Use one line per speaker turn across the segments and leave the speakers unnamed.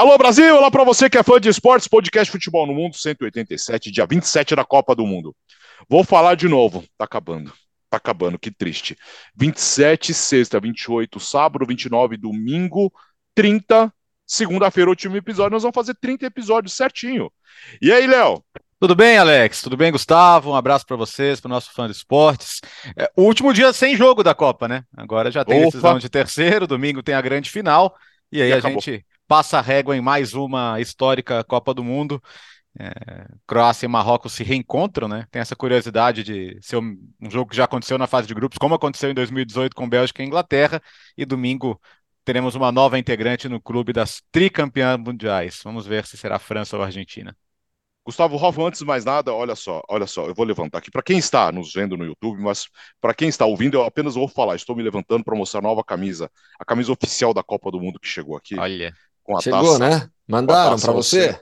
Alô Brasil, olá para você que é fã de esportes, podcast Futebol no Mundo 187, dia 27 da Copa do Mundo. Vou falar de novo, tá acabando. Tá acabando, que triste. 27, sexta, 28, sábado, 29, domingo, 30, segunda-feira, último episódio. Nós vamos fazer 30 episódios certinho. E aí, Léo?
Tudo bem, Alex? Tudo bem, Gustavo? Um abraço para vocês, para o nosso fã de esportes. É, o último dia sem jogo da Copa, né? Agora já tem Opa. decisão de terceiro, domingo tem a grande final. E aí e a gente passa a régua em mais uma histórica Copa do Mundo. É, Croácia e Marrocos se reencontram, né? Tem essa curiosidade de ser um, um, jogo que já aconteceu na fase de grupos, como aconteceu em 2018 com Bélgica e Inglaterra, e domingo teremos uma nova integrante no clube das tricampeãs mundiais. Vamos ver se será França ou Argentina.
Gustavo Hoffman, antes de mais nada, olha só, olha só, eu vou levantar aqui. Para quem está nos vendo no YouTube, mas para quem está ouvindo, eu apenas vou falar. Estou me levantando para mostrar a nova camisa, a camisa oficial da Copa do Mundo que chegou aqui.
Olha.
Com a Chegou, taça, né? Mandaram para você?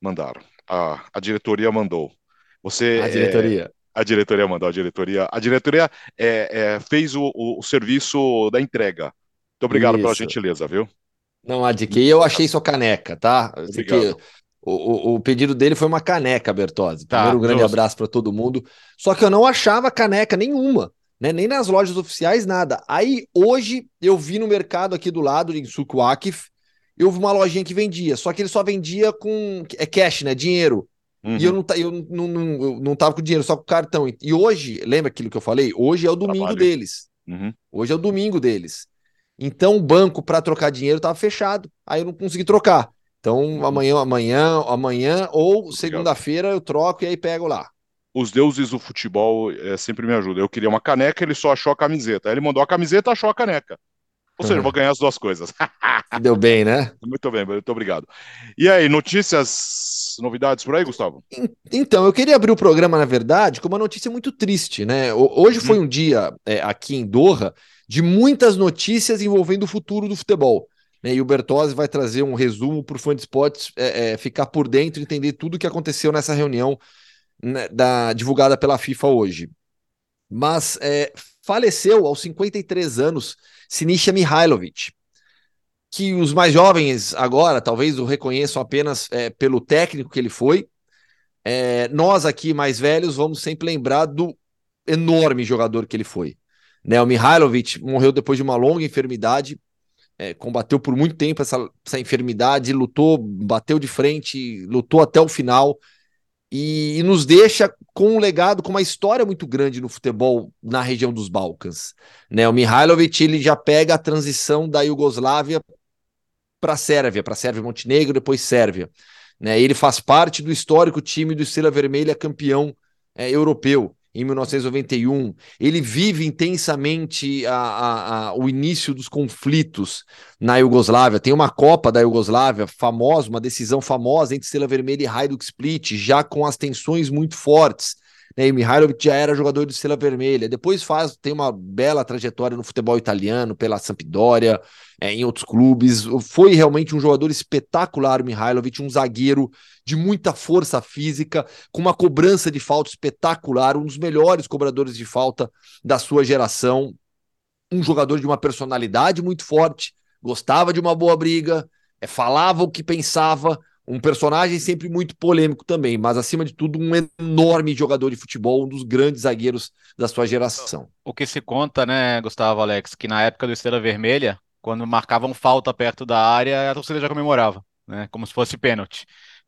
Mandaram. A, a diretoria mandou. Você
a diretoria. É,
a diretoria mandou, a diretoria. A diretoria é, é, fez o, o, serviço da entrega. Muito obrigado Isso. pela gentileza, viu?
Não há de que. Eu achei sua caneca, tá? Obrigado. O, o, o, pedido dele foi uma caneca, Bertozzi. Tá, Primeiro, um grande justo. abraço para todo mundo. Só que eu não achava caneca nenhuma, né? Nem nas lojas oficiais, nada. Aí, hoje, eu vi no mercado aqui do lado, em Sukwakif, eu vi uma lojinha que vendia, só que ele só vendia com é cash, né? Dinheiro. Uhum. E eu não, eu, não, não, eu não tava com dinheiro, só com cartão. E hoje, lembra aquilo que eu falei? Hoje é o domingo Trabalho. deles. Uhum. Hoje é o domingo deles. Então o banco para trocar dinheiro estava fechado. Aí eu não consegui trocar. Então, uhum. amanhã, amanhã, amanhã ou segunda-feira eu troco e aí pego lá.
Os deuses do futebol é, sempre me ajudam. Eu queria uma caneca, ele só achou a camiseta. Aí ele mandou a camiseta, achou a caneca. Ou seja, vou ganhar as duas coisas.
Deu bem, né?
Muito bem, muito obrigado. E aí, notícias, novidades por aí, Gustavo?
Então, eu queria abrir o programa, na verdade, com uma notícia muito triste, né? Hoje foi uhum. um dia é, aqui em Doha de muitas notícias envolvendo o futuro do futebol. Né? E o Bertozzi vai trazer um resumo para o fã de esportes é, é, ficar por dentro, entender tudo o que aconteceu nessa reunião né, da, divulgada pela FIFA hoje. Mas é, faleceu aos 53 anos Sinisa Mihailovic, que os mais jovens agora talvez o reconheçam apenas é, pelo técnico que ele foi. É, nós aqui mais velhos vamos sempre lembrar do enorme jogador que ele foi. Né, o Mihailovic morreu depois de uma longa enfermidade, é, combateu por muito tempo essa, essa enfermidade, lutou, bateu de frente, lutou até o final e, e, nos deixa com um legado, com uma história muito grande no futebol na região dos Balcãs. Né? O Mihailovic ele já pega a transição da Iugoslávia para a Sérvia, para a Sérvia Montenegro, depois Sérvia. Né? Ele faz parte do histórico time do Estrela Vermelha campeão é, europeu em 1991. Ele vive intensamente a, a, a, o início dos conflitos na Iugoslávia. Tem uma Copa da Iugoslávia famosa, uma decisão famosa entre Estrela Vermelha e Hajduk Split, já com as tensões muito fortes. Né, e Mihailovic já era jogador de Estrela Vermelha. Depois faz tem uma bela trajetória no futebol italiano, pela Sampdoria, é, em outros clubes. Foi realmente um jogador espetacular, Mihailovic, um zagueiro de muita força física, com uma cobrança de falta espetacular, um dos melhores cobradores de falta da sua geração. Um jogador de uma personalidade muito forte, gostava de uma boa briga, é, falava o que pensava, um personagem sempre muito polêmico também, mas acima de tudo, um enorme jogador de futebol, um dos grandes zagueiros da sua geração.
O que se conta, né, Gustavo Alex, que na época do Estrela Vermelha, quando marcavam falta perto da área, a torcida já comemorava, né, como se fosse pênalti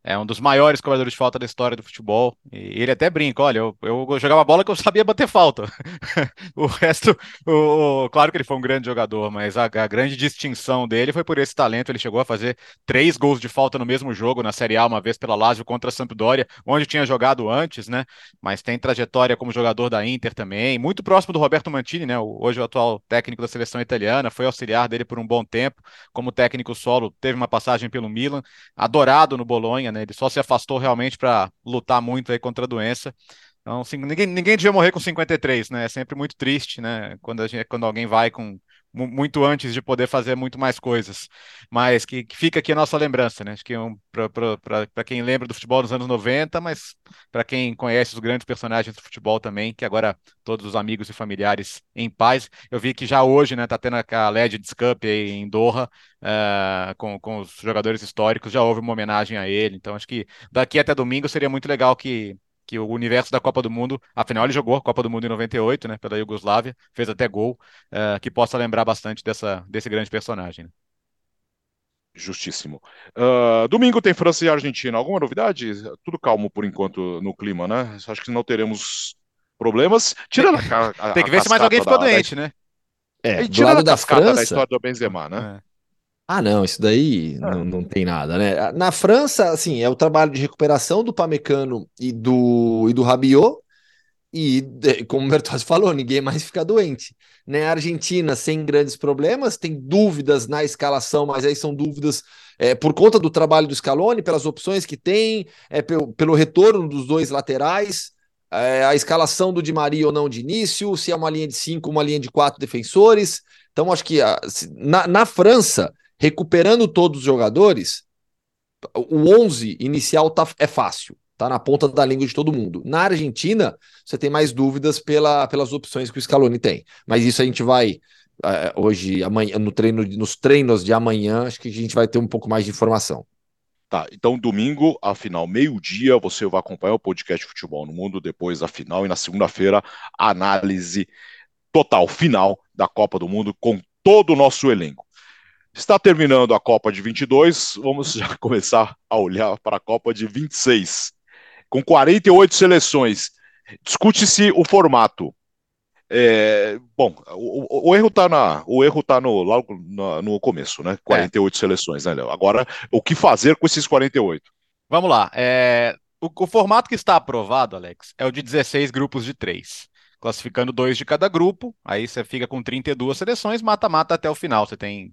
é um dos maiores cobradores de falta da história do futebol. E ele até brinca: olha, eu, eu jogava bola que eu sabia bater falta. o resto, o, o, claro que ele foi um grande jogador, mas a, a, grande distinção dele foi por esse talento. Ele chegou a fazer três gols de falta no mesmo jogo na Série A, uma vez pela Lazio contra a Sampdoria, onde tinha jogado antes, né? Mas tem trajetória como jogador da Inter também, muito próximo do Roberto Mantini, né? O, hoje o atual técnico da seleção italiana, foi auxiliar dele por um bom tempo, como técnico solo, teve uma passagem pelo Milan, adorado no Bolonha né? Ele só se afastou realmente para lutar muito aí contra a doença. Então, assim, ninguém, ninguém devia morrer com 53, né? É sempre muito triste, né? Quando, a gente, quando alguém vai com muito antes de poder fazer muito mais coisas. Mas que, que fica aqui a nossa lembrança, né? Acho que é um, para quem lembra do futebol dos anos 90, mas para quem conhece os grandes personagens do futebol também, que agora todos os amigos e familiares em paz. Eu vi que já hoje, né, tá tendo a Legends Cup em Doha, uh, com, com os jogadores históricos, já houve uma homenagem a ele. Então acho que daqui até domingo seria muito legal que que o universo da Copa do Mundo, afinal ele jogou a Copa do Mundo em 98, né, pela Iugoslávia, fez até gol, uh, que possa lembrar bastante dessa, desse grande personagem. Né?
Justíssimo. Uh, domingo tem França e Argentina. Alguma novidade? Tudo calmo por enquanto no clima, né? Acho que não teremos problemas. Tirando a,
a, Tem que ver se mais alguém ficou doente, da... né?
É, do lado da França... da
história do Benzema, né?
É. Ah, não, isso daí é. não, não tem nada, né? Na França, assim, é o trabalho de recuperação do Pamecano e do, e do Rabiot, e como o Bertozzi falou, ninguém mais fica doente. Né? A Argentina sem grandes problemas, tem dúvidas na escalação, mas aí são dúvidas é, por conta do trabalho do Scaloni, pelas opções que tem, é, pelo, pelo retorno dos dois laterais, é, a escalação do Di Maria ou não de início, se é uma linha de cinco, uma linha de quatro defensores. Então, acho que a, na, na França recuperando todos os jogadores, o 11 inicial tá, é fácil, tá na ponta da língua de todo mundo. Na Argentina, você tem mais dúvidas pela, pelas opções que o Scaloni tem. Mas isso a gente vai uh, hoje, amanhã, no treino, nos treinos de amanhã, acho que a gente vai ter um pouco mais de informação.
Tá, então domingo, a final, meio-dia, você vai acompanhar o podcast Futebol no Mundo, depois a final, e na segunda-feira, análise total, final da Copa do Mundo, com todo o nosso elenco. Está terminando a Copa de 22, vamos já começar a olhar para a Copa de 26. Com 48 seleções, discute-se o formato. É, bom, o, o, erro está na, o erro tá no, logo no, no começo, né? 48 é. seleções, né, Léo? Agora, o que fazer com esses 48?
Vamos lá. É, o, o, formato que está aprovado, Alex, é o de 16 grupos de 3. Classificando dois de cada grupo, aí você fica com 32 seleções, mata-mata até o final. Você tem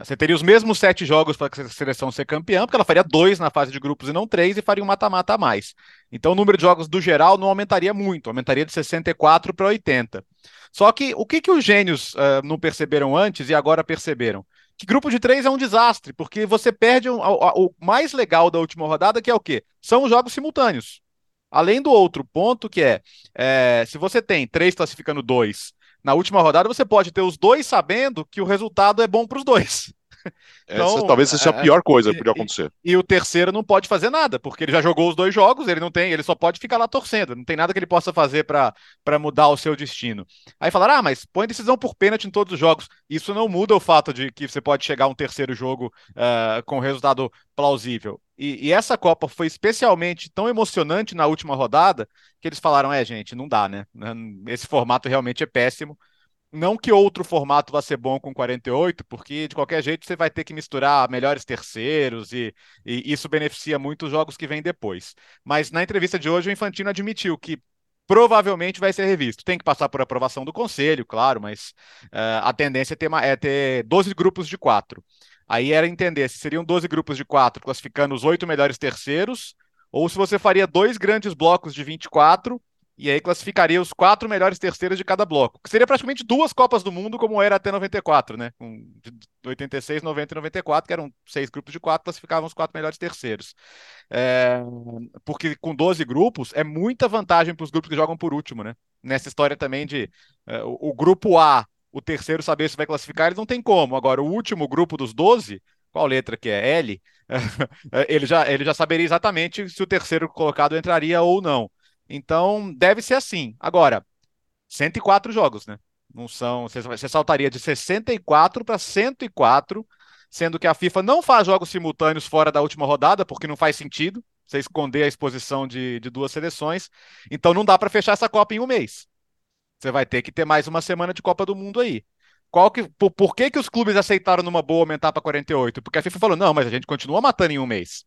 você teria os mesmos sete jogos para a seleção ser campeã, porque ela faria dois na fase de grupos e não três, e faria um mata-mata a mais. Então o número de jogos do geral não aumentaria muito, aumentaria de 64 para 80. Só que o que, que os gênios uh, não perceberam antes e agora perceberam? Que grupo de três é um desastre, porque você perde o, o, o mais legal da última rodada, que é o quê? São os jogos simultâneos. Além do outro ponto, que é, é se você tem três classificando dois na última rodada, você pode ter os dois sabendo que o resultado é bom para os dois.
Então, Essa talvez seja a é, pior coisa que podia acontecer.
E, e, o terceiro não pode fazer nada, porque ele já jogou os dois jogos, ele não tem, ele só pode ficar lá torcendo, não tem nada que ele possa fazer para mudar o seu destino. Aí falaram: ah, mas põe decisão por pênalti em todos os jogos. Isso não muda o fato de que você pode chegar a um terceiro jogo uh, com resultado plausível. E, e, essa Copa foi especialmente tão emocionante na última rodada que eles falaram: é, gente, não dá, né? Esse formato realmente é péssimo. Não que outro formato vá ser bom com 48, porque de qualquer jeito você vai ter que misturar melhores terceiros e, e isso beneficia muito os jogos que vêm depois. Mas na entrevista de hoje o Infantino admitiu que provavelmente vai ser revisto. Tem que passar por aprovação do conselho, claro, mas uh, a tendência é ter, é ter 12 grupos de quatro. Aí era entender se seriam 12 grupos de quatro, classificando os oito melhores terceiros, ou se você faria dois grandes blocos de 24 e aí classificaria os quatro melhores terceiros de cada bloco. Que seria praticamente duas Copas do Mundo, como era até 94, né? Com 86, 90 e 94, que eram seis grupos de quatro, classificavam os quatro melhores terceiros. É... Porque com 12 grupos é muita vantagem para os grupos que jogam por último, né? Nessa história também de é, o, o grupo A, o terceiro saber se vai classificar, eles não tem como. Agora, o último grupo dos 12, qual letra que é? L, ele, já, ele já saberia exatamente se o terceiro colocado entraria ou não. Então, deve ser assim. Agora, 104 jogos, né? Não são. Você saltaria de 64 para 104, sendo que a FIFA não faz jogos simultâneos fora da última rodada, porque não faz sentido você esconder a exposição de, de duas seleções. Então, não dá para fechar essa Copa em um mês. Você vai ter que ter mais uma semana de Copa do Mundo aí. Qual que, por, por que, que os clubes aceitaram numa boa aumentar para 48? Porque a FIFA falou: não, mas a gente continua matando em um mês.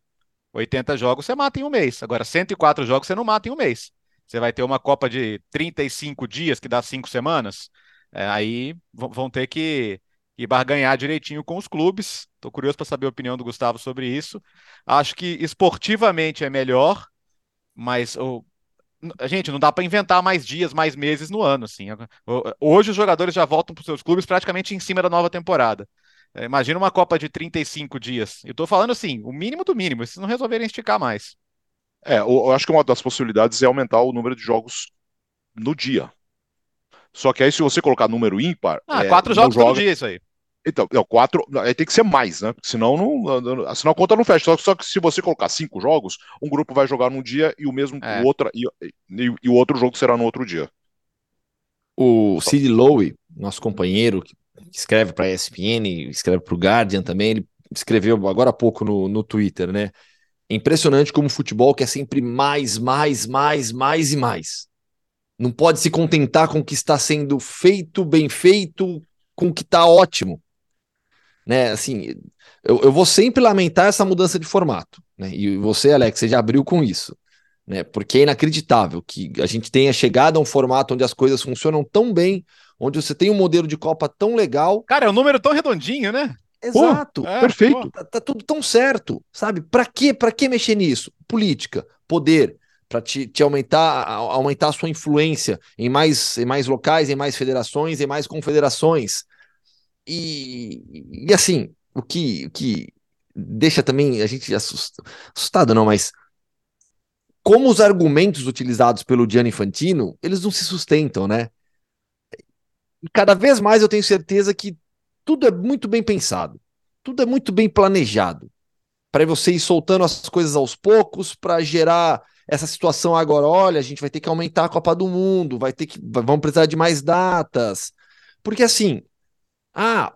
80 jogos você mata em um mês. Agora, 104 jogos você não mata em um mês. Você vai ter uma Copa de 35 dias, que dá cinco semanas. É, aí vão ter que, que barganhar direitinho com os clubes. Estou curioso para saber a opinião do Gustavo sobre isso. Acho que esportivamente é melhor, mas o, gente, não dá para inventar mais dias, mais meses no ano, assim. Hoje os jogadores já voltam para os seus clubes praticamente em cima da nova temporada. É, imagina uma Copa de 35 dias. Eu estou falando assim, o mínimo do mínimo, se não resolverem esticar mais.
É, eu acho que uma das possibilidades é aumentar o número de jogos no dia. Só que aí, se você colocar número ímpar.
Ah, é, quatro jogos joga... dia, isso aí.
Então, não, quatro. Aí tem que ser mais, né? Senão, não, senão a conta não fecha. Só, só, que se você colocar cinco jogos, um grupo vai jogar num dia e o mesmo é. o outro, e, e, e, o outro jogo será no outro dia.
O Sid Lowe, nosso companheiro, que escreve para a ESPN, escreve para o Guardian também, ele escreveu agora há pouco no, no Twitter, né? Impressionante como o futebol quer sempre mais, mais, mais, mais e mais. Não pode se contentar com o que está sendo feito, bem feito, com o que está ótimo. Né, assim, eu, eu vou sempre lamentar essa mudança de formato. Né? E você, Alex, você já abriu com isso. Né? Porque é inacreditável que a gente tenha chegado a um formato onde as coisas funcionam tão bem, onde você tem um modelo de Copa tão legal.
Cara, é um número tão redondinho, né?
Exato, pô, é, perfeito. Tá, tá, tudo tão certo, sabe? Para que, para que mexer nisso? Política, poder, para te, te, aumentar, aumentar a sua influência em mais, em mais locais, em mais federações, em mais confederações. E, e assim, o que, o que deixa também a gente assust, assustado, não, mas como os argumentos utilizados pelo Gianni Infantino, eles não se sustentam, né? E cada vez mais eu tenho certeza que tudo é muito bem pensado, tudo é muito bem planejado, para você ir soltando as coisas aos poucos, para gerar essa situação agora. Olha, a gente vai ter que aumentar a Copa do Mundo, vai ter que, vamos precisar de mais datas, porque assim, ah,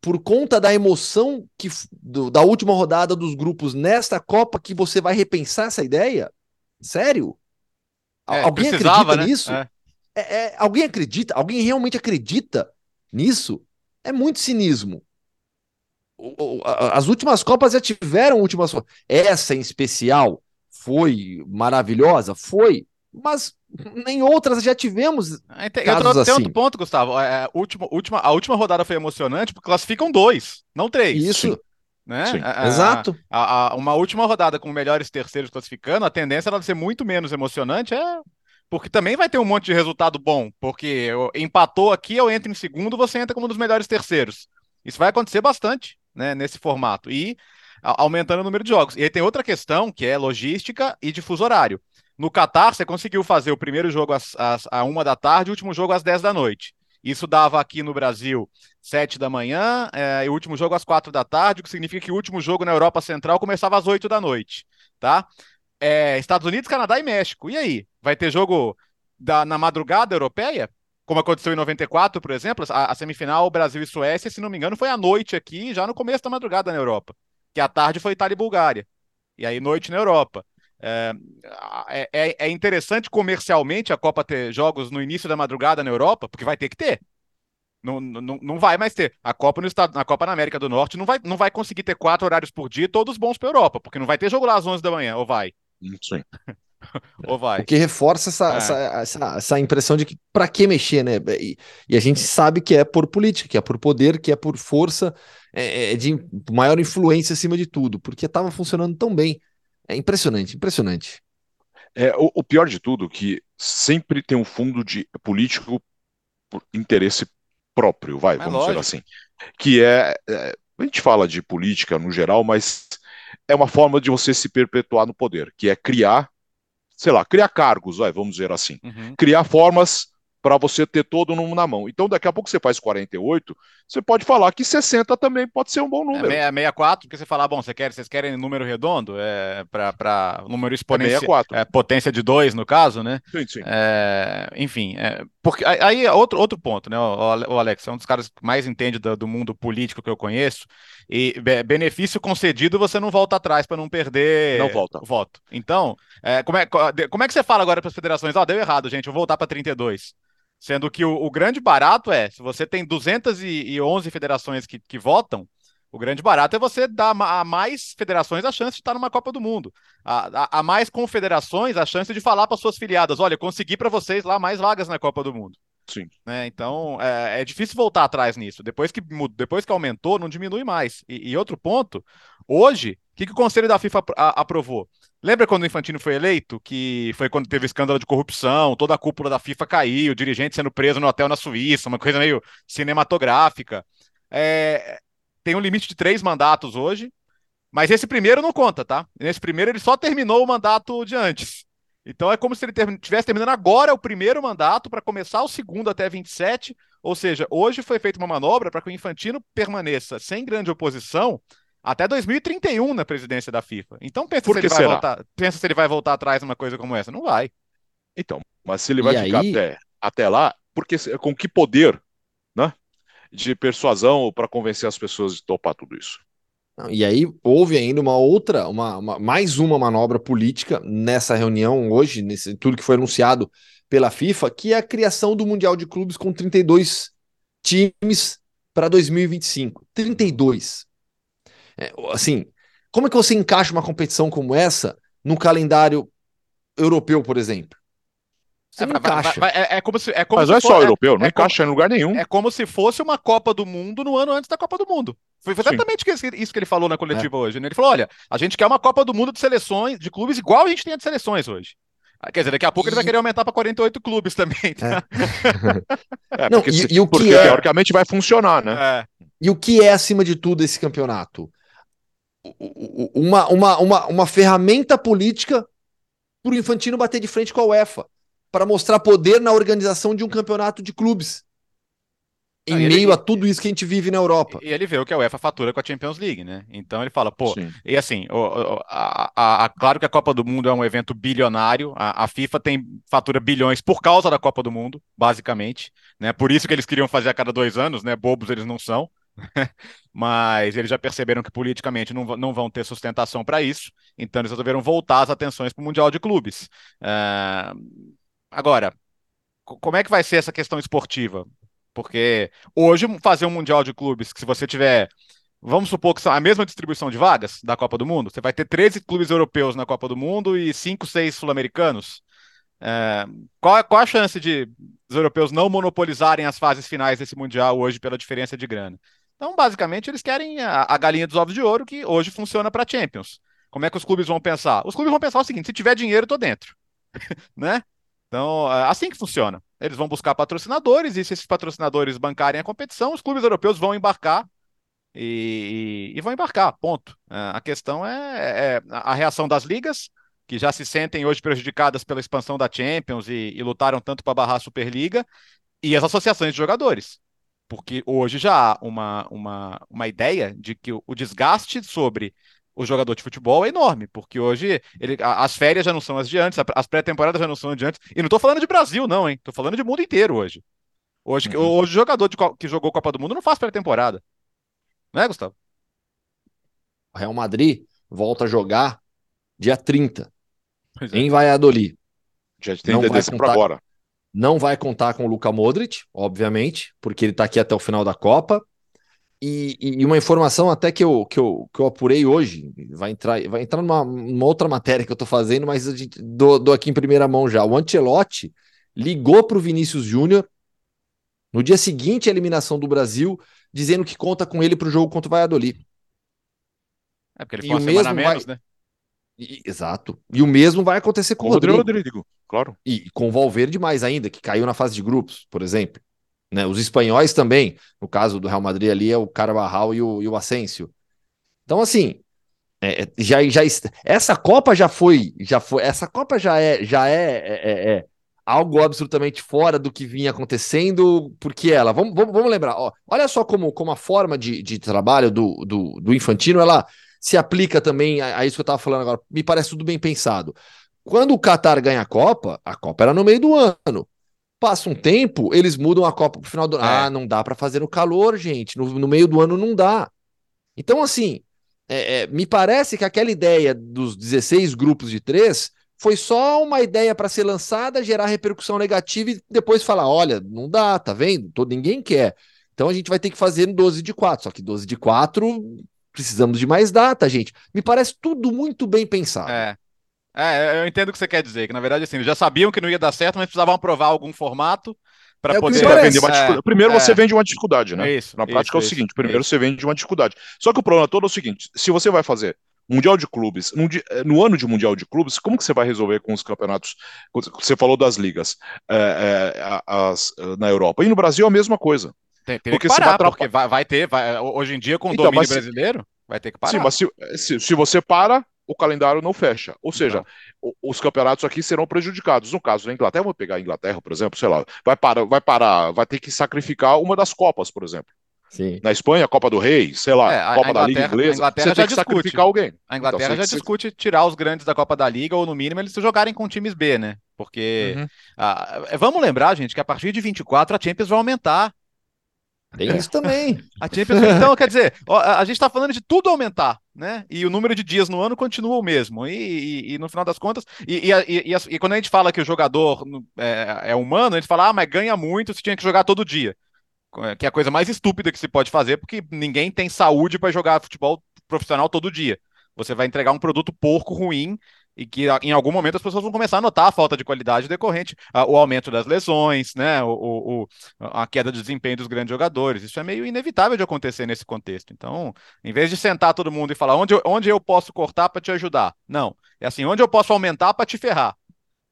por conta da emoção que do, da última rodada dos grupos nesta Copa que você vai repensar essa ideia? Sério?
É, alguém acredita
né? nisso?
É.
É, é, alguém acredita? Alguém realmente acredita nisso? é muito cinismo. As últimas Copas já tiveram últimas. Essa em especial foi maravilhosa? Foi. Mas nem outras já tivemos.
Ah, tem, casos outro, assim. outro ponto, Gustavo. É, a, última, última, a última rodada foi emocionante porque classificam dois, não três.
Isso.
Né?
A, Exato.
A, uma última rodada com melhores terceiros classificando, a tendência ela ser muito menos emocionante é porque também vai ter um monte de resultado bom, porque empatou aqui, eu entro em segundo, você entra como um dos melhores terceiros. Isso vai acontecer bastante, né, nesse formato, e aumentando o número de jogos. E aí tem outra questão, que é logística e difuso horário. No Qatar, você conseguiu fazer o primeiro jogo às, às, uma da tarde o último jogo às 10 da noite. Isso dava aqui no Brasil 7 da manhã é, e o último jogo às 4 da tarde, o que significa que o último jogo na Europa Central começava às 8 da noite, tá? é, Estados Unidos, Canadá e México. E aí? Vai ter jogo da, na madrugada europeia? Como aconteceu em 94, por exemplo, a, a, semifinal Brasil e Suécia, se não me engano, foi à noite aqui, já no começo da madrugada na Europa. Que à tarde foi Itália e Bulgária. E aí, noite na Europa. É, é, é, é interessante comercialmente a Copa ter jogos no início da madrugada na Europa, porque vai ter que ter. Não, não, não vai mais ter. A Copa no estado, na Copa na América do Norte não vai, não vai conseguir ter quatro horários por dia, todos bons para Europa, porque não vai ter jogo lá às 11 da manhã, ou vai?
Sim.
Ou vai.
O que reforça essa, é. essa, essa, essa, impressão de que para que mexer, né? E, e, a gente sabe que é por política, que é por poder, que é por força é, é de maior influência acima de tudo, porque estava funcionando tão bem. É impressionante, impressionante.
É, o, o pior de tudo que sempre tem um fundo de político por interesse próprio, vai, vamos lógico. dizer assim. Que é, é, a gente fala de política no geral, mas é uma forma de você se perpetuar no poder, que é criar, sei lá, criar cargos, vai, vamos dizer assim. Uhum. Criar formas para você ter todo mundo na mão. Então, daqui a pouco você faz 48, você pode falar que 60 também pode ser um bom número.
É 64, porque você falar, bom, você quer, vocês querem número redondo? É, para número exponencial. É, é potência de 2, no caso, né?
Sim, sim.
É, enfim, é, porque aí é outro, outro ponto, né? O, o Alex é um dos caras que mais entende do, do mundo político que eu conheço. E benefício concedido, você não volta atrás para não perder
não volta.
voto. Então, é, como, é, como é que você fala agora para as federações? Ó, oh, deu errado, gente, vou voltar para 32. Sendo que o, o, grande barato é, se você tem 211 federações que, que votam, o grande barato é você dar a mais federações a chance de estar numa Copa do Mundo. A, a, a mais confederações a chance de falar para suas filiadas: olha, consegui para vocês lá mais vagas na Copa do Mundo.
Sim.
Né? Então é, é, difícil voltar atrás nisso. Depois que, depois que aumentou, não diminui mais. E, e outro ponto, hoje, o que, que o Conselho da FIFA aprovou? Lembra quando o Infantino foi eleito? Que foi quando teve escândalo de corrupção, toda a cúpula da FIFA caiu, o dirigente sendo preso no hotel na Suíça, uma coisa meio cinematográfica. É, tem um limite de três mandatos hoje, mas esse primeiro não conta, tá? Nesse primeiro ele só terminou o mandato de antes. Então é como se ele estivesse terminando agora o primeiro mandato para começar o segundo até 27. Ou seja, hoje foi feita uma manobra para que o Infantino permaneça sem grande oposição até 2031 na presidência da FIFA. Então pensa, se ele, vai voltar, pensa se ele vai voltar atrás numa coisa como essa. Não vai.
Então, mas se ele vai e ficar aí... até, até lá, porque com que poder né, de persuasão para convencer as pessoas de topar tudo isso?
E aí houve ainda uma outra, uma, uma, mais uma manobra política nessa reunião hoje, nesse tudo que foi anunciado pela FIFA, que é a criação do Mundial de Clubes com 32 times para 2025. 32. É, assim, como é que você encaixa uma competição como essa no calendário europeu, por exemplo?
Você é, não encaixa. Vai, vai, é, é, como se, é como
Mas
não
é só europeu, não é encaixa como, em lugar nenhum.
É como se fosse uma Copa do Mundo no ano antes da Copa do Mundo. Foi exatamente Sim. isso que ele falou na coletiva é. hoje. Né? Ele falou: olha, a gente quer uma Copa do Mundo de seleções, de clubes, igual a gente tem a de seleções hoje. Ah, quer dizer, daqui a pouco e... ele vai querer aumentar para 48 clubes também. Tá?
É. não, porque, e, e, o porque que é... teoricamente vai funcionar, né? É.
E o que é, acima de tudo, esse campeonato? Uma, uma, uma, uma ferramenta política para o Infantino bater de frente com a UEFA para mostrar poder na organização de um campeonato de clubes. Em ah, meio ele, a tudo isso que a gente vive na Europa.
E ele vê o que a UEFA fatura com a Champions League, né? Então ele fala, pô, Sim. e assim, o, a, a, a, claro que a Copa do Mundo é um evento bilionário, a, a, FIFA tem fatura bilhões por causa da Copa do Mundo, basicamente, né? Por isso que eles queriam fazer a cada dois anos, né? Bobos eles não são. Mas eles já perceberam que politicamente não, não vão ter sustentação para isso, então eles resolveram voltar as atenções para o Mundial de Clubes. Uh, Agora, como é que vai ser essa questão esportiva? Porque hoje fazer um Mundial de Clubes, que se você tiver, vamos supor que são a mesma distribuição de vagas da Copa do Mundo, você vai ter 13 clubes europeus na Copa do Mundo e 5, 6 sul-americanos. É, qual, qual a chance de os europeus não monopolizarem as fases finais desse Mundial hoje pela diferença de grana? Então, basicamente, eles querem a, a galinha dos ovos de ouro que hoje funciona para Champions. Como é que os clubes vão pensar? Os clubes vão pensar o seguinte: se tiver dinheiro, tô dentro. né? Então, é assim que funciona. Eles vão buscar patrocinadores, e se esses patrocinadores bancarem a competição, os clubes europeus vão embarcar e, e, e vão embarcar, ponto. É, a questão é, é, a reação das ligas, que já se sentem hoje prejudicadas pela expansão da Champions e, e lutaram tanto para barrar a Superliga, e as associações de jogadores. Porque hoje já há uma, uma, uma ideia de que o, o desgaste sobre o jogador de futebol é enorme, porque hoje ele, as férias já não são as de antes, as pré-temporadas já não são as de antes. E não estou falando de Brasil, não, hein? Estou falando de mundo inteiro hoje. Hoje, uhum. hoje o jogador de, que jogou Copa do Mundo não faz pré-temporada. Não é, Gustavo?
O Real Madrid volta a jogar dia 30 é. em Valladolid.
Já tem não vai contar, agora.
Não vai contar com o Luka Modric, obviamente, porque ele está aqui até o final da Copa. E, e, uma informação até que eu, que eu, que eu apurei hoje, vai entrar, vai entrar numa, numa outra matéria que eu estou fazendo, mas dou, dou aqui em primeira mão já. O Ancelotti ligou para o Vinícius Júnior no dia seguinte à eliminação do Brasil, dizendo que conta com ele para o jogo contra o Valladolid.
É porque ele e o mesmo menos, vai... né?
E, exato. E o mesmo vai acontecer com, com o Rodrigo. Rodrigo.
Claro.
E com o Valverde mais ainda, que caiu na fase de grupos, por exemplo. Né? Os espanhóis também, no caso do Real Madrid ali, é o Carvajal e o, e o Asensio. Então, assim, é, é, já, já, essa Copa já foi, já foi, essa Copa já é, já é, é, é, é algo absolutamente fora do que vinha acontecendo, porque ela, vamos, vamos, vamos lembrar, ó, olha só como, como a forma de, de trabalho do, do, do Infantino, ela se aplica também a, a isso que eu estava falando agora, me parece tudo bem pensado. Quando o Qatar ganha a Copa, a Copa era no meio do ano. Passa um tempo, eles mudam a Copa pro final do ano. É. Ah, não dá para fazer no calor, gente. No, no, meio do ano não dá. Então, assim, é, é, me parece que aquela ideia dos 16 grupos de três foi só uma ideia para ser lançada, gerar repercussão negativa e depois falar: olha, não dá, tá vendo? Todo, ninguém quer. Então a gente vai ter que fazer em 12 de 4. Só que 12 de 4 precisamos de mais data, gente. Me parece tudo muito bem pensado.
É. É, eu entendo o que você quer dizer, que na verdade assim, eles já sabiam que não ia dar certo, mas precisavam aprovar algum formato, para
é
poder
vender uma dificuldade. Primeiro você vende uma dificuldade, né?
Isso,
Na prática
isso,
é o seguinte: primeiro você vende uma dificuldade. Só que o problema todo é o seguinte: se você vai fazer Mundial de Clubes, no ano de Mundial de Clubes, como que você vai resolver com os campeonatos? Você falou das ligas é, é, as, na Europa. E no Brasil é a mesma coisa.
Tem, tem porque que parar, vai porque vai, vai ter, vai, hoje em dia com o então, domínio brasileiro, vai ter que parar.
Sim, mas se, se, se você para, o calendário não fecha. Ou seja, os campeonatos aqui serão prejudicados. No caso da Inglaterra, vou pegar a Inglaterra, por exemplo, sei lá, vai parar, vai parar, vai ter que sacrificar uma das Copas, por exemplo.
Sim.
Na Espanha, a Copa do Rei, sei lá, é, Copa da Liga Inglesa,
você tem que discute. sacrificar alguém. A Inglaterra então, já discute tirar os grandes da Copa da Liga, ou no mínimo eles jogarem com times B, né? Porque uhum. ah, vamos lembrar, gente, que a partir de 24 a Champions vai aumentar.
Tem isso também.
A Champions, então, quer dizer, a gente está falando de tudo aumentar, né? E o número de dias no ano continua o mesmo. E, e, e no final das contas, e, e, quando a gente fala que o jogador é, é, humano, a gente fala, ah, mas ganha muito se tinha que jogar todo dia. Que é a coisa mais estúpida que se pode fazer, porque ninguém tem saúde para jogar futebol profissional todo dia. Você vai entregar um produto porco ruim e que em algum momento as pessoas vão começar a notar a falta de qualidade decorrente, o aumento das lesões, né, o, o, a queda de desempenho dos grandes jogadores. Isso é meio inevitável de acontecer nesse contexto. Então, em vez de sentar todo mundo e falar onde, onde eu posso cortar para te ajudar, não. É assim, onde eu posso aumentar para te ferrar.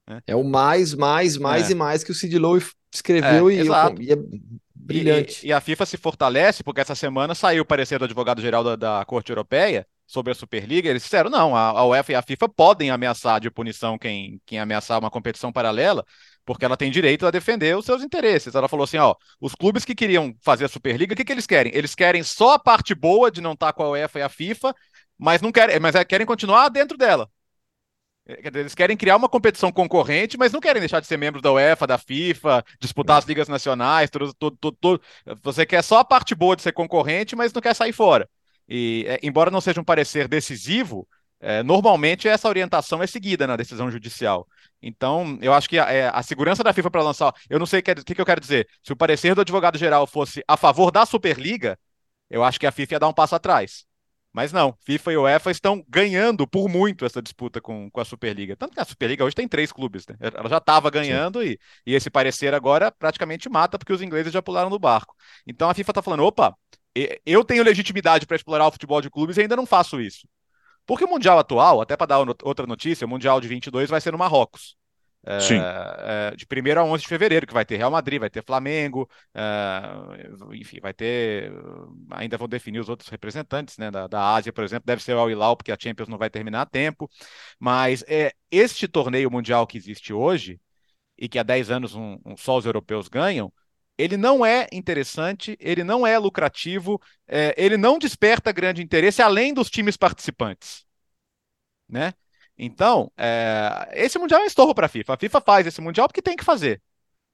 Né? É o mais, mais, mais é. e mais que o Sid Lowe escreveu é, e, eu, e é brilhante.
E, e, a FIFA se fortalece porque essa semana saiu o parecer do advogado-geral da, da Corte Europeia sobre a Superliga, eles disseram, não, a, a UEFA e a FIFA podem ameaçar de punição quem, quem ameaçar uma competição paralela, porque ela tem direito a defender os seus interesses. Ela falou assim, ó, os clubes que queriam fazer a Superliga, o que, que eles querem? Eles querem só a parte boa de não estar tá com a UEFA e a FIFA, mas não querem, mas é, querem continuar dentro dela. É, eles querem criar uma competição concorrente, mas não querem deixar de ser membros da UEFA, da FIFA, disputar as ligas nacionais, tudo, tudo, tudo. Você quer só a parte boa de ser concorrente, mas não quer sair fora. E, é, embora não seja um parecer decisivo, é, normalmente essa orientação é seguida na decisão judicial. Então, eu acho que a, é, a segurança da FIFA para lançar. Eu não sei o que, que, que, eu quero dizer. Se o parecer do advogado-geral fosse a favor da Superliga, eu acho que a FIFA ia dar um passo atrás. Mas não, FIFA e UEFA estão ganhando por muito essa disputa com, com a Superliga. Tanto que a Superliga hoje tem três clubes, né? Ela já estava ganhando e, e esse parecer agora praticamente mata, porque os ingleses já pularam no barco. Então a FIFA está falando: opa, eu tenho legitimidade para explorar o futebol de clubes e ainda não faço isso. Porque o Mundial atual, até para dar outra notícia, o Mundial de 22 vai ser no Marrocos. É, Sim. É, de 1 a 11 de fevereiro, que vai ter Real Madrid, vai ter Flamengo, é, enfim, vai ter. Ainda vão definir os outros representantes né, da, da Ásia, por exemplo, deve ser o Al Hilal, porque a Champions não vai terminar a tempo. Mas é, este torneio mundial que existe hoje, e que há 10 anos um, um, só os europeus ganham, ele não é interessante, ele não é lucrativo, é, ele não desperta grande interesse além dos times participantes, né? Então, é, esse mundial é um estorro para a FIFA. A FIFA faz esse mundial porque tem que fazer,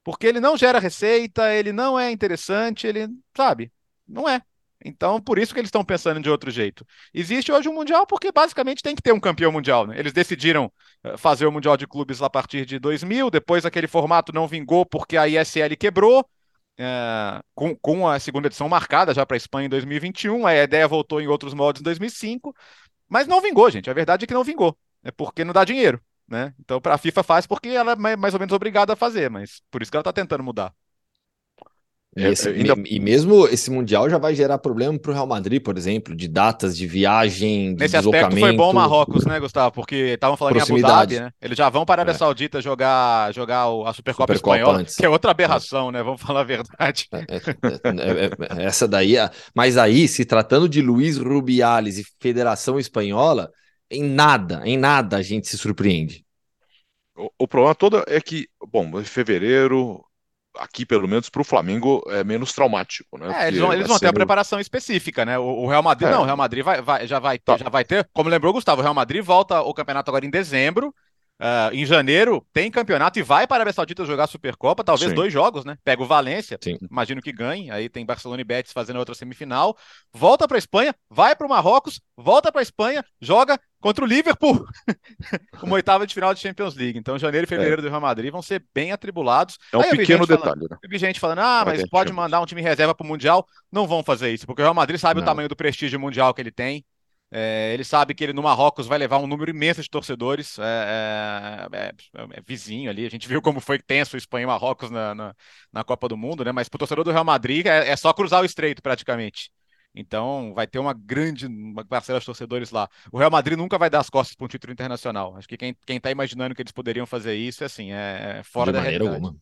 porque ele não gera receita, ele não é interessante, ele sabe, não é. Então, por isso que eles estão pensando de outro jeito. Existe hoje um Mundial porque basicamente tem que ter um campeão mundial. Né? Eles decidiram eh, fazer o Mundial de Clubes a partir de 2000, depois aquele formato não vingou porque a ISL quebrou, é, com, com a segunda edição marcada já para a Espanha em 2021. A ideia voltou em outros moldes em 2005, mas não vingou, gente. A verdade é que não vingou. É porque não dá dinheiro. Né? Então, para a FIFA faz porque ela é mais ou menos obrigada a fazer, mas por isso que ela está tentando mudar.
E, esse, ainda... e, mesmo esse Mundial já vai gerar problema para o Real Madrid, por exemplo, de datas de viagem, de
Nesse aspecto foi bom o Marrocos, né, Gustavo? Porque estavam falando em Abu Dhabi, né? Eles já vão para a Arábia é. Saudita jogar, jogar a Supercopa, Supercopa Espanhola, antes. que é outra aberração, é. né? Vamos falar a verdade. É,
é, é, é essa daí, mas aí, se tratando de Luiz Rubiales e Federação Espanhola, em nada, em nada a gente se surpreende.
O, o problema todo é que, bom, em fevereiro, aqui, pelo menos, para o Flamengo é menos traumático, né?
É, eles vão, eles vão ter a preparação específica, né? O, o Real Madrid, é. não, o Real Madrid vai, vai, já, vai ter, tá. já vai ter, como lembrou o Gustavo, o Real Madrid volta o campeonato agora em dezembro. Uh, em janeiro tem campeonato e vai para a Arábia Saudita jogar Supercopa, talvez Sim. dois jogos, né? Pega o Valência, Sim. imagino que ganhe. Aí tem Barcelona e Betis fazendo outra semifinal. Volta para Espanha, vai para o Marrocos, volta para Espanha, joga contra o Liverpool, uma oitava de final de Champions League. Então, janeiro e fevereiro é. do Real Madrid vão ser bem atribulados.
É um pequeno detalhe.
Falando, né? Eu gente falando, ah, mas pode mandar um time reserva para o Mundial. Não vão fazer isso, porque o Real Madrid sabe Não. o tamanho do prestígio mundial que ele tem. É, ele sabe que ele no Marrocos vai levar um número imenso de torcedores, é, é, é, é vizinho ali. A gente viu como foi tenso Espanha e Marrocos na, na, na, Copa do Mundo, né? Mas para o torcedor do Real Madrid é, é, só cruzar o estreito praticamente. Então vai ter uma grande uma parcela de torcedores lá. O Real Madrid nunca vai dar as costas para um título internacional. Acho que quem está imaginando que eles poderiam fazer isso é assim, é, fora de da realidade.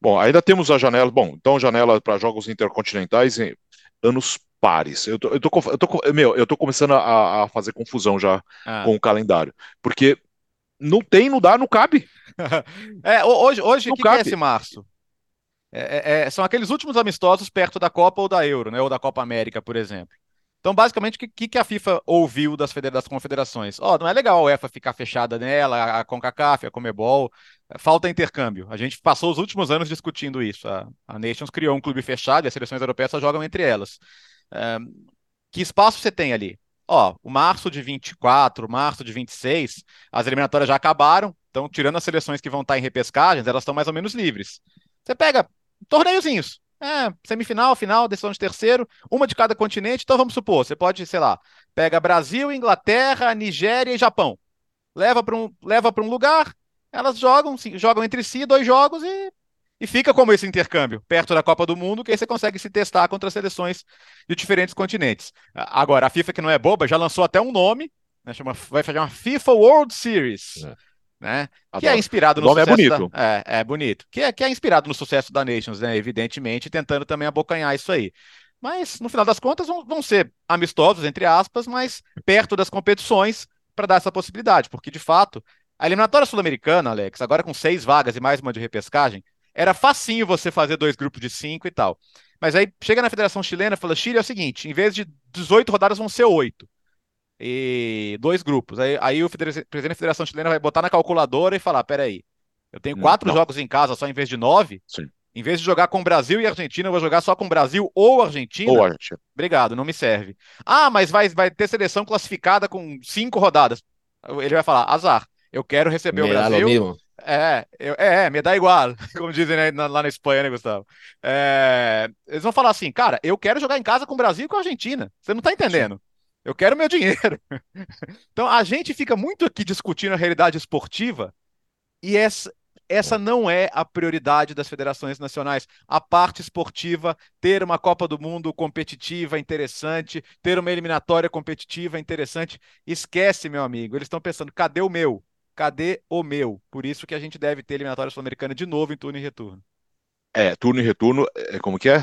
Bom, ainda temos a janela. Bom, então janela para jogos intercontinentais em anos pares. Eu tô, eu tô, eu tô, meu, eu tô começando a, a fazer confusão já ah. com o calendário. Porque não tem, não dá, não cabe.
é, hoje, hoje o que, que, é esse março? É, é, é, são aqueles últimos amistosos perto da Copa ou da Euro, né? Ou da Copa América, por exemplo. Então, basicamente, o que, que a FIFA ouviu das, das confederações? Ó, oh, não é legal a UEFA ficar fechada nela, a CONCACAF, a Comebol, falta intercâmbio. A gente passou os últimos anos discutindo isso. A, a Nations criou um clube fechado e as seleções europeias só jogam entre elas que espaço você tem ali? Ó, o março de 24, março de 26, as eliminatórias já acabaram, então, tirando as seleções que vão estar em repescagens, elas estão mais ou menos livres. Você pega torneiozinhos, é, semifinal, final, decisão de terceiro, uma de cada continente, então vamos supor, você pode, sei lá, pega Brasil, Inglaterra, Nigéria e Japão. Leva para um, um lugar, elas jogam, jogam entre si dois jogos e e fica como esse intercâmbio, perto da Copa do Mundo, que aí você consegue se testar contra seleções de diferentes continentes. Agora, a FIFA, que não é boba, já lançou até um nome, né, chama, vai fazer uma FIFA World Series. É. Né? Que é inspirado no
o nome é bonito.
Da, é, é bonito. Que é, que é inspirado no sucesso da Nations, né? Evidentemente, tentando também abocanhar isso aí. Mas, no final das contas, vão, vão ser amistosos, entre aspas, mas perto das competições para dar essa possibilidade, porque, de fato, a eliminatória sul-americana, Alex, agora com seis vagas e mais uma de repescagem, era facinho você fazer dois grupos de cinco e tal. Mas aí chega na Federação Chilena e fala: Chile é o seguinte, em vez de 18 rodadas, vão ser oito. E dois grupos. Aí, aí o presidente da Federação Chilena vai botar na calculadora e falar: peraí, eu tenho quatro Não. jogos em casa só em vez de nove?
Sim.
Em vez de jogar com Brasil e Argentina, eu vou jogar só com Brasil ou Argentina?
Ou Argentina.
Obrigado, não me serve. Ah, mas vai, vai ter seleção classificada com cinco rodadas. Ele vai falar: azar, eu quero receber o Brasil. É, eu, é, me dá igual, como dizem né, lá na Espanha, né, Gustavo? É, eles vão falar assim, cara, eu quero jogar em casa com o Brasil e com a Argentina. Você não tá entendendo. Eu quero meu dinheiro. então a gente fica muito aqui discutindo a realidade esportiva e essa, essa não é a prioridade das federações nacionais. A parte esportiva, ter uma Copa do Mundo competitiva, interessante, ter uma eliminatória competitiva, interessante. Esquece, meu amigo. Eles estão pensando, cadê o meu? Cadê o meu? Por isso que a gente deve ter eliminatória sul-americana de novo em turno e retorno.
É, turno e retorno, é, como que é?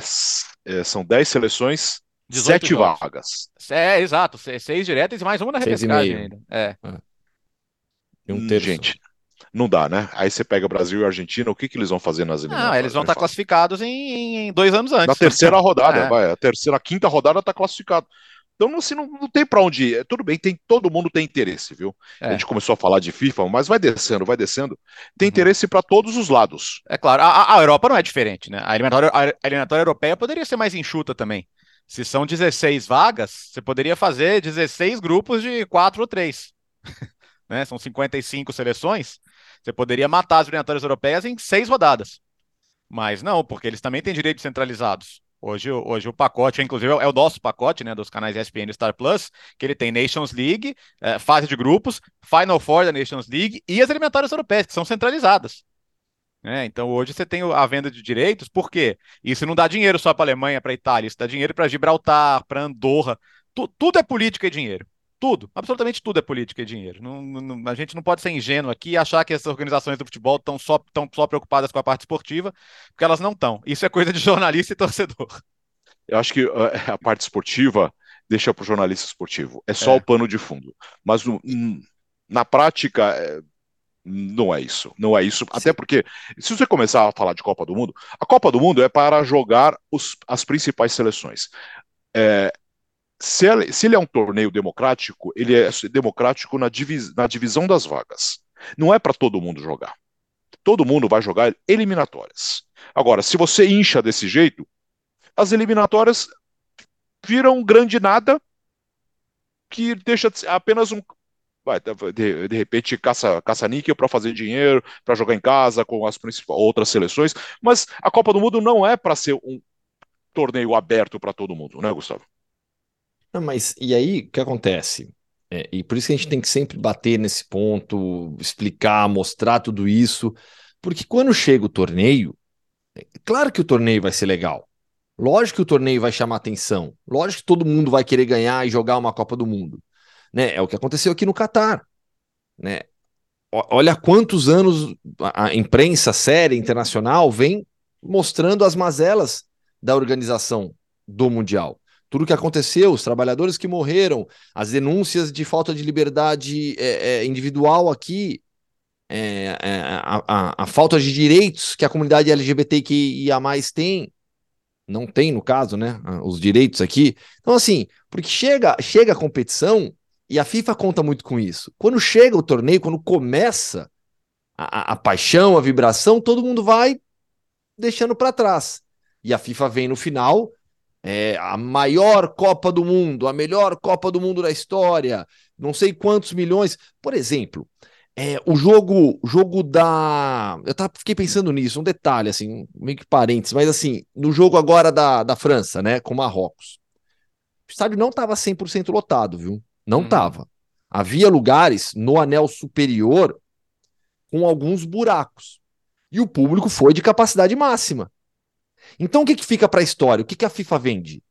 é são 10 seleções, 7 jogos. vagas.
É, exato, seis diretas e mais uma na repescagem ainda. É. é.
E um terço. Gente, não dá, né? Aí você pega Brasil e Argentina, o que, que eles vão fazer nas eliminatórias?
Não, eles vão estar tá classificados em, em, dois anos antes.
Na terceira rodada, é. vai. A terceira, a quinta rodada está classificado. Então, assim, não, não tem para onde ir. Tudo bem, tem, todo mundo tem interesse, viu? É. A gente começou a falar de FIFA, mas vai descendo, vai descendo. Tem uhum. interesse para todos os lados.
É claro, a, a, Europa não é diferente, né? A eliminatória, a eliminatória europeia poderia ser mais enxuta também. Se são 16 vagas, você poderia fazer 16 grupos de 4 ou 3. né? São 55 seleções. Você poderia matar as eliminatórias europeias em seis rodadas. Mas não, porque eles também têm direitos centralizados. Hoje, hoje o pacote, inclusive, é o nosso pacote, né, dos canais ESPN e Star Plus, que ele tem Nations League, é, fase de grupos, Final Four da Nations League e as eliminatórias europeias, que são centralizadas. É, então hoje você tem a venda de direitos, por quê? Isso não dá dinheiro só para a Alemanha, para a Itália, isso dá dinheiro para Gibraltar, para Andorra. Tu, tudo é política e dinheiro. Tudo, absolutamente tudo é política e dinheiro. Não, não, a gente não pode ser ingênuo aqui e achar que essas organizações do futebol estão só, tão só preocupadas com a parte esportiva, porque elas não estão. Isso é coisa de jornalista e torcedor.
Eu acho que uh, a parte esportiva deixa para o jornalista esportivo. É só é. o pano de fundo. Mas no, na prática, é, não é isso. Não é isso. Sim. Até porque, se você começar a falar de Copa do Mundo, a Copa do Mundo é para jogar os, as principais seleções. É, se, ele, se ele é um torneio democrático, ele é democrático na, divis, na divisão das vagas. Não é para todo mundo jogar. Todo mundo vai jogar eliminatórias. Agora, se você incha desse jeito, as eliminatórias viram um grande nada que deixa de apenas um. Vai, de, de repente, caça, caça-níquel para fazer dinheiro, para jogar em casa com as outras seleções. Mas a Copa do Mundo não é para ser um torneio aberto para todo mundo, né, Gustavo?
Não, mas e aí, o que acontece? É, e por isso que a gente tem que sempre bater nesse ponto, explicar, mostrar tudo isso, porque quando chega o torneio, é claro que o torneio vai ser legal. Lógico que o torneio vai chamar atenção. Lógico que todo mundo vai querer ganhar e jogar uma Copa do Mundo. Né? É o que aconteceu aqui no Catar. Né? Olha quantos anos a imprensa séria internacional vem mostrando as mazelas da organização do Mundial tudo que aconteceu, os trabalhadores que morreram, as denúncias de falta de liberdade é, é, individual aqui, é, é a, a, a, falta de direitos que a comunidade LGBTQIA tem, não tem no caso, né? Os direitos aqui. Então, assim, porque chega, chega a competição e a FIFA conta muito com isso. Quando chega o torneio, quando começa a, a paixão, a vibração, todo mundo vai deixando para trás. E a FIFA vem no final é, a maior Copa do Mundo, a melhor Copa do Mundo da história, não sei quantos milhões. Por exemplo, é, o jogo jogo da. Eu tava, fiquei pensando nisso, um detalhe, assim, meio que parênteses, mas assim, no jogo agora da, da França, né, com Marrocos. O estádio não estava 100% lotado, viu? Não estava. Uhum. Havia lugares no anel superior com alguns buracos. E o público foi de capacidade máxima. Então o que, que fica para a história? O que, que a FIFA vende?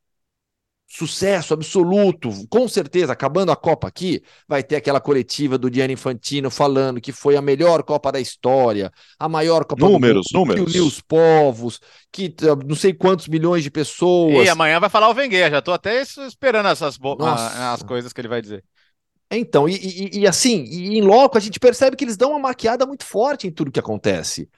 Sucesso absoluto, com certeza, acabando a Copa aqui, vai ter aquela coletiva do Gianni Infantino falando que foi a melhor Copa da história, a maior Copa
números,
do
mundo, números.
que uniu os povos, que não sei quantos milhões de pessoas.
E amanhã vai falar o Wenger, já tô até esperando essas a, as coisas que ele vai dizer.
Então, e, e, e assim, e em loco a gente percebe que eles dão uma maquiada muito forte em tudo que acontece.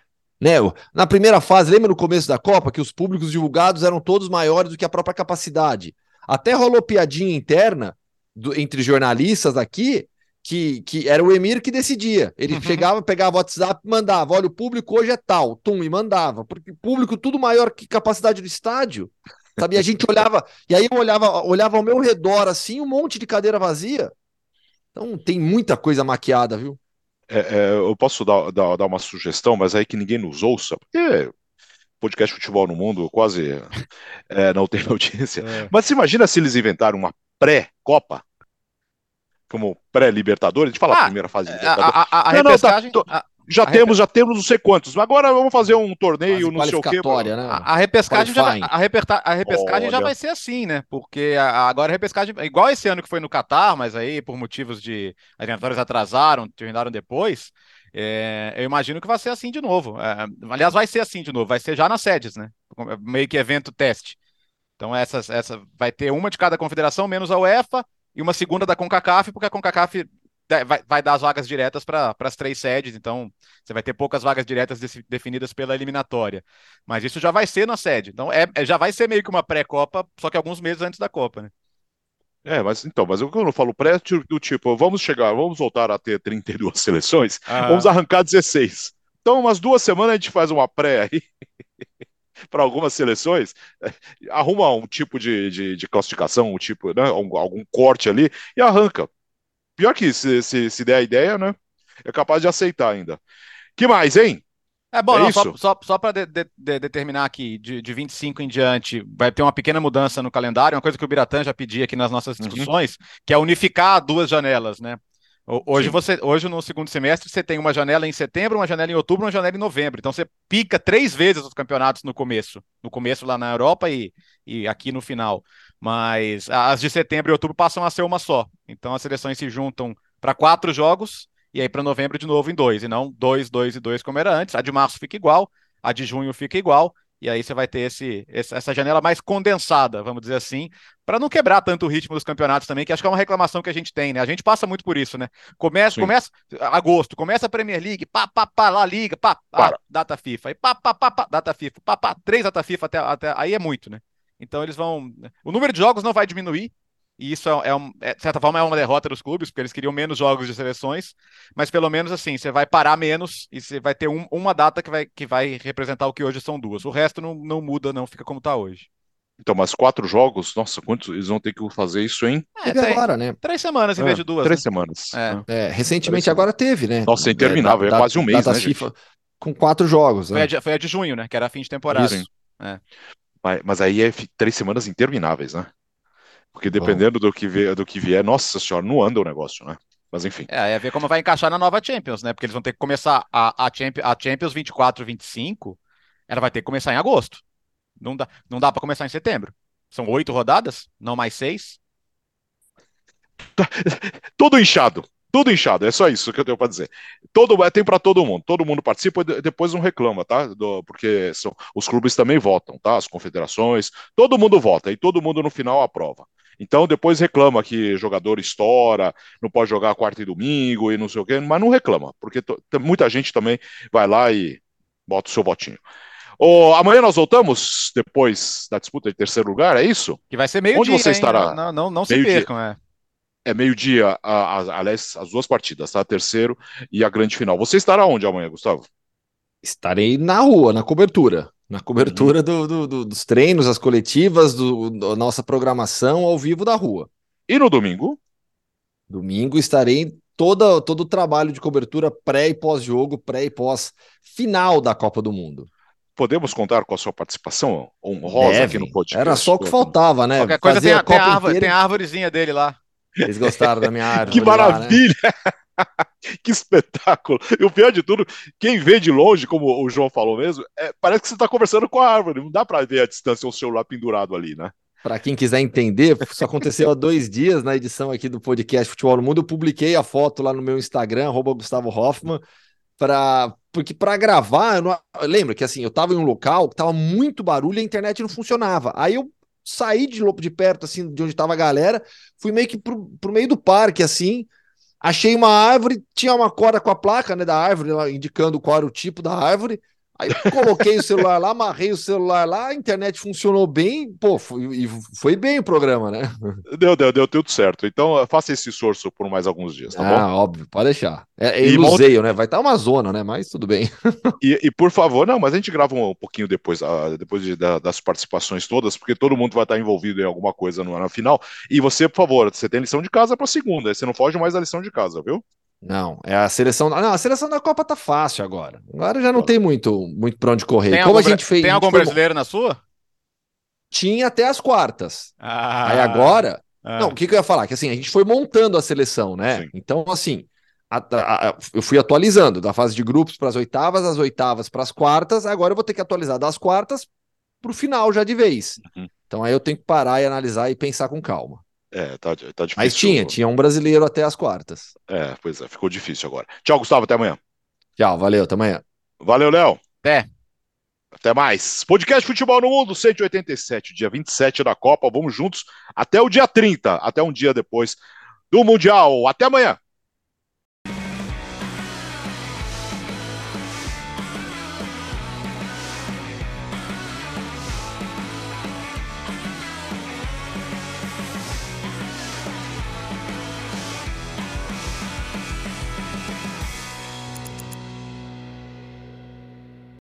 Né? Na primeira fase, lembra no começo da Copa que os públicos divulgados eram todos maiores do que a própria capacidade. Até rolou piadinha interna do, entre jornalistas aqui que, que era o Emir que decidia. Ele uhum. chegava, pegava o WhatsApp, mandava: olha, o público hoje é tal, tum, e mandava. Porque público tudo maior que capacidade do estádio. Sabe? E a gente olhava, e aí eu olhava, olhava ao meu redor assim, um monte de cadeira vazia. Então tem muita coisa maquiada, viu?
É, é, eu posso dar, dar, dar, uma sugestão, mas aí que ninguém nos ouça, porque podcast Futebol no Mundo quase é, não tem audiência. É. Mas se imagina se eles inventaram uma pré-Copa, como pré-Libertadores, a gente fala ah, a primeira fase de
Libertadores. A, a, a, não, não, tá,
já temos, já temos não sei quantos. Agora vamos fazer um torneio, não sei o quê.
Né? A, a repescagem, já, a, reperta, a repescagem já vai ser assim, né? Porque a, agora a repescagem, igual esse ano que foi no Catar, mas aí por motivos de. As eliminatórias atrasaram, terminaram depois. É, eu imagino que vai ser assim de novo. É, aliás, vai ser assim de novo, vai ser já nas sedes, né? Meio que evento teste. Então, essas, essa vai ter uma de cada confederação, menos a UEFA, e uma segunda da CONCACAF, porque a CONCACAF vai, vai dar as vagas diretas para as três sedes, então você vai ter poucas vagas diretas definidas pela eliminatória. Mas isso já vai ser na sede. Então é, é já vai ser meio que uma pré-copa, só que alguns meses antes da Copa, né?
É, mas então, mas eu quando falo pré, do tipo, vamos chegar, vamos voltar a ter 32 seleções, ah. vamos arrancar 16. Então, umas duas semanas a gente faz uma pré aí. para algumas seleções, arruma um tipo de, de, de classificação, um tipo, né, algum, algum corte ali e arranca. Pior que se, se, se der a ideia, né? É capaz de aceitar ainda. Que mais, hein?
É bom, é não, só, só, só para de, de, de, determinar aqui, de, de 25 em diante, vai ter uma pequena mudança no calendário, uma coisa que o Biratã já pedia aqui nas nossas uhum. discussões, uhum. que é unificar duas janelas, né? Hoje, você, hoje, no segundo semestre, você tem uma janela em setembro, uma janela em outubro, uma janela em novembro. Então, você pica três vezes os campeonatos no começo. No começo lá na Europa e, e aqui no final. Mas as de setembro e outubro passam a ser uma só. Então, as seleções se juntam para quatro jogos e aí para novembro de novo em dois. E não dois, dois e dois como era antes. A de março fica igual, a de junho fica igual. E aí você vai ter esse, essa janela mais condensada, vamos dizer assim, para não quebrar tanto o ritmo dos campeonatos também, que acho que é uma reclamação que a gente tem, né? A gente passa muito por isso, né? Começa, Sim. começa agosto, começa a Premier League, pá, pá, pá, lá liga, pá, pá data FIFA, e pá, pá, pá, pá, data FIFA, pá, pá, três data FIFA até, até aí é muito, né? Então eles vão, o número de jogos não vai diminuir, e isso é, é, um, é, de certa forma, é uma derrota dos clubes, porque eles queriam menos jogos de seleções, mas pelo menos assim, você vai parar menos e você vai ter um, uma data que vai, que vai representar o que hoje são duas. O resto não, não muda, não, fica como está hoje.
Então, mas quatro jogos, nossa, quantos eles vão ter que fazer isso, hein?
É, tem, agora, né?
Três semanas em é, vez de duas.
Três
né?
semamas.
É. é recentemente três agora teve, né?
Nossa, é interminável, é, é quase um mês, né? FIFA
com quatro jogos.
Foi, né? a de, foi a de junho, né? Que era fim de temporada.
Mas, mas, aí é três semanas intermináveis, né? Porque dependendo do que, vier, do que vier, nossa senhora, não anda o negócio, né? Mas enfim.
É, é ver como vai encaixar na nova Champions, né? Porque eles vão ter que começar a, a, Champions, a Champions 24 25, ela vai ter que começar em agosto. Não dá, não dá para começar em setembro. São oito rodadas, não mais seis.
Tá, tudo inchado. Tudo inchado, é só isso que eu tenho para dizer. Todo, é, tem para todo mundo, todo mundo participa e depois não reclama, tá? Do, porque são, os clubes também votam, tá? As confederações, todo mundo vota e todo mundo no final aprova. Então depois reclama que jogador estoura, não pode jogar quarta e domingo e não sei o quê, mas não reclama, porque muita gente também vai lá e bota o seu votinho. Oh, amanhã nós voltamos, depois da disputa de terceiro lugar, é isso?
Que vai ser meio
Onde
dia,
você
hein?
estará?
Não, não, não se percam, é.
É meio-dia, aliás, as duas partidas, tá? Terceiro e a grande final. Você estará onde amanhã, Gustavo?
Estarei na rua, na cobertura. Na cobertura uhum. do, do, do, dos treinos, as coletivas, do, da nossa programação ao vivo da rua.
E no domingo?
Domingo estarei todo, todo o trabalho de cobertura pré e pós-jogo, pré e pós-final da Copa do Mundo.
Podemos contar com a sua participação honrosa Deve. aqui no podcast?
Era só o que faltava, né?
Qualquer coisa tem a, tem, a árvore, tem a árvorezinha dele lá.
Eles gostaram da minha árvore.
que maravilha! Lá, né? Que espetáculo! E o pior de tudo, quem vê de longe, como o João falou mesmo, é, parece que você está conversando com a árvore. Não dá para ver a distância o celular pendurado ali, né?
Para quem quiser entender, isso aconteceu há dois dias na edição aqui do podcast Futebol no Mundo. Eu publiquei a foto lá no meu Instagram, Gustavo Hoffman, para porque para gravar, eu, não, eu lembro que assim, eu estava em um local que tava muito barulho e a internet não funcionava. Aí eu saí de, de perto, assim, de onde estava a galera, fui meio que pro, pro meio do parque, assim, achei uma árvore, tinha uma corda com a placa, né, da árvore, indicando qual era o tipo da árvore, Aí coloquei o celular lá, amarrei o celular lá, a internet funcionou bem, pô, foi, foi bem o programa, né?
Deu, deu, deu tudo certo. Então faça esse esforço por mais alguns dias, tá ah,
bom? óbvio, pode deixar. É, é iluseio, né? Vai estar uma zona, né? Mas tudo bem.
E, e, por favor, não, mas a gente grava um pouquinho depois, uh, depois de, da, das participações todas, porque todo mundo vai estar envolvido em alguma coisa no, na final. E você, por favor, você tem lição de casa para segunda, você não foge mais da lição de casa, viu?
Não, é a seleção. Não, a seleção da Copa tá fácil agora. Agora já não tem muito, muito para onde correr.
Tem
Como
a gente fez. Tem algum brasileiro na sua?
Tinha até as quartas. Ah, Aí agora. Ah. Não, o que, que, eu ia falar? Que assim, a gente foi montando a seleção, né? Sim. Então, assim, a, a, a, eu fui atualizando da fase de grupos para as oitavas, as oitavas para as quartas. Agora eu vou ter que atualizar das quartas para o final já de vez. Uhum. Então aí eu tenho que parar e analisar e pensar com calma.
É, tá, tá difícil.
Mas tinha, tinha um brasileiro até as quartas.
É, pois é, ficou difícil agora. Tchau, Gustavo, até amanhã.
Tchau, valeu, até amanhã.
Valeu, Léo.
Até.
Até mais. Podcast Futebol no Mundo, 187, dia 27 da Copa. Vamos juntos até o dia 30, até um dia depois do Mundial. Até amanhã.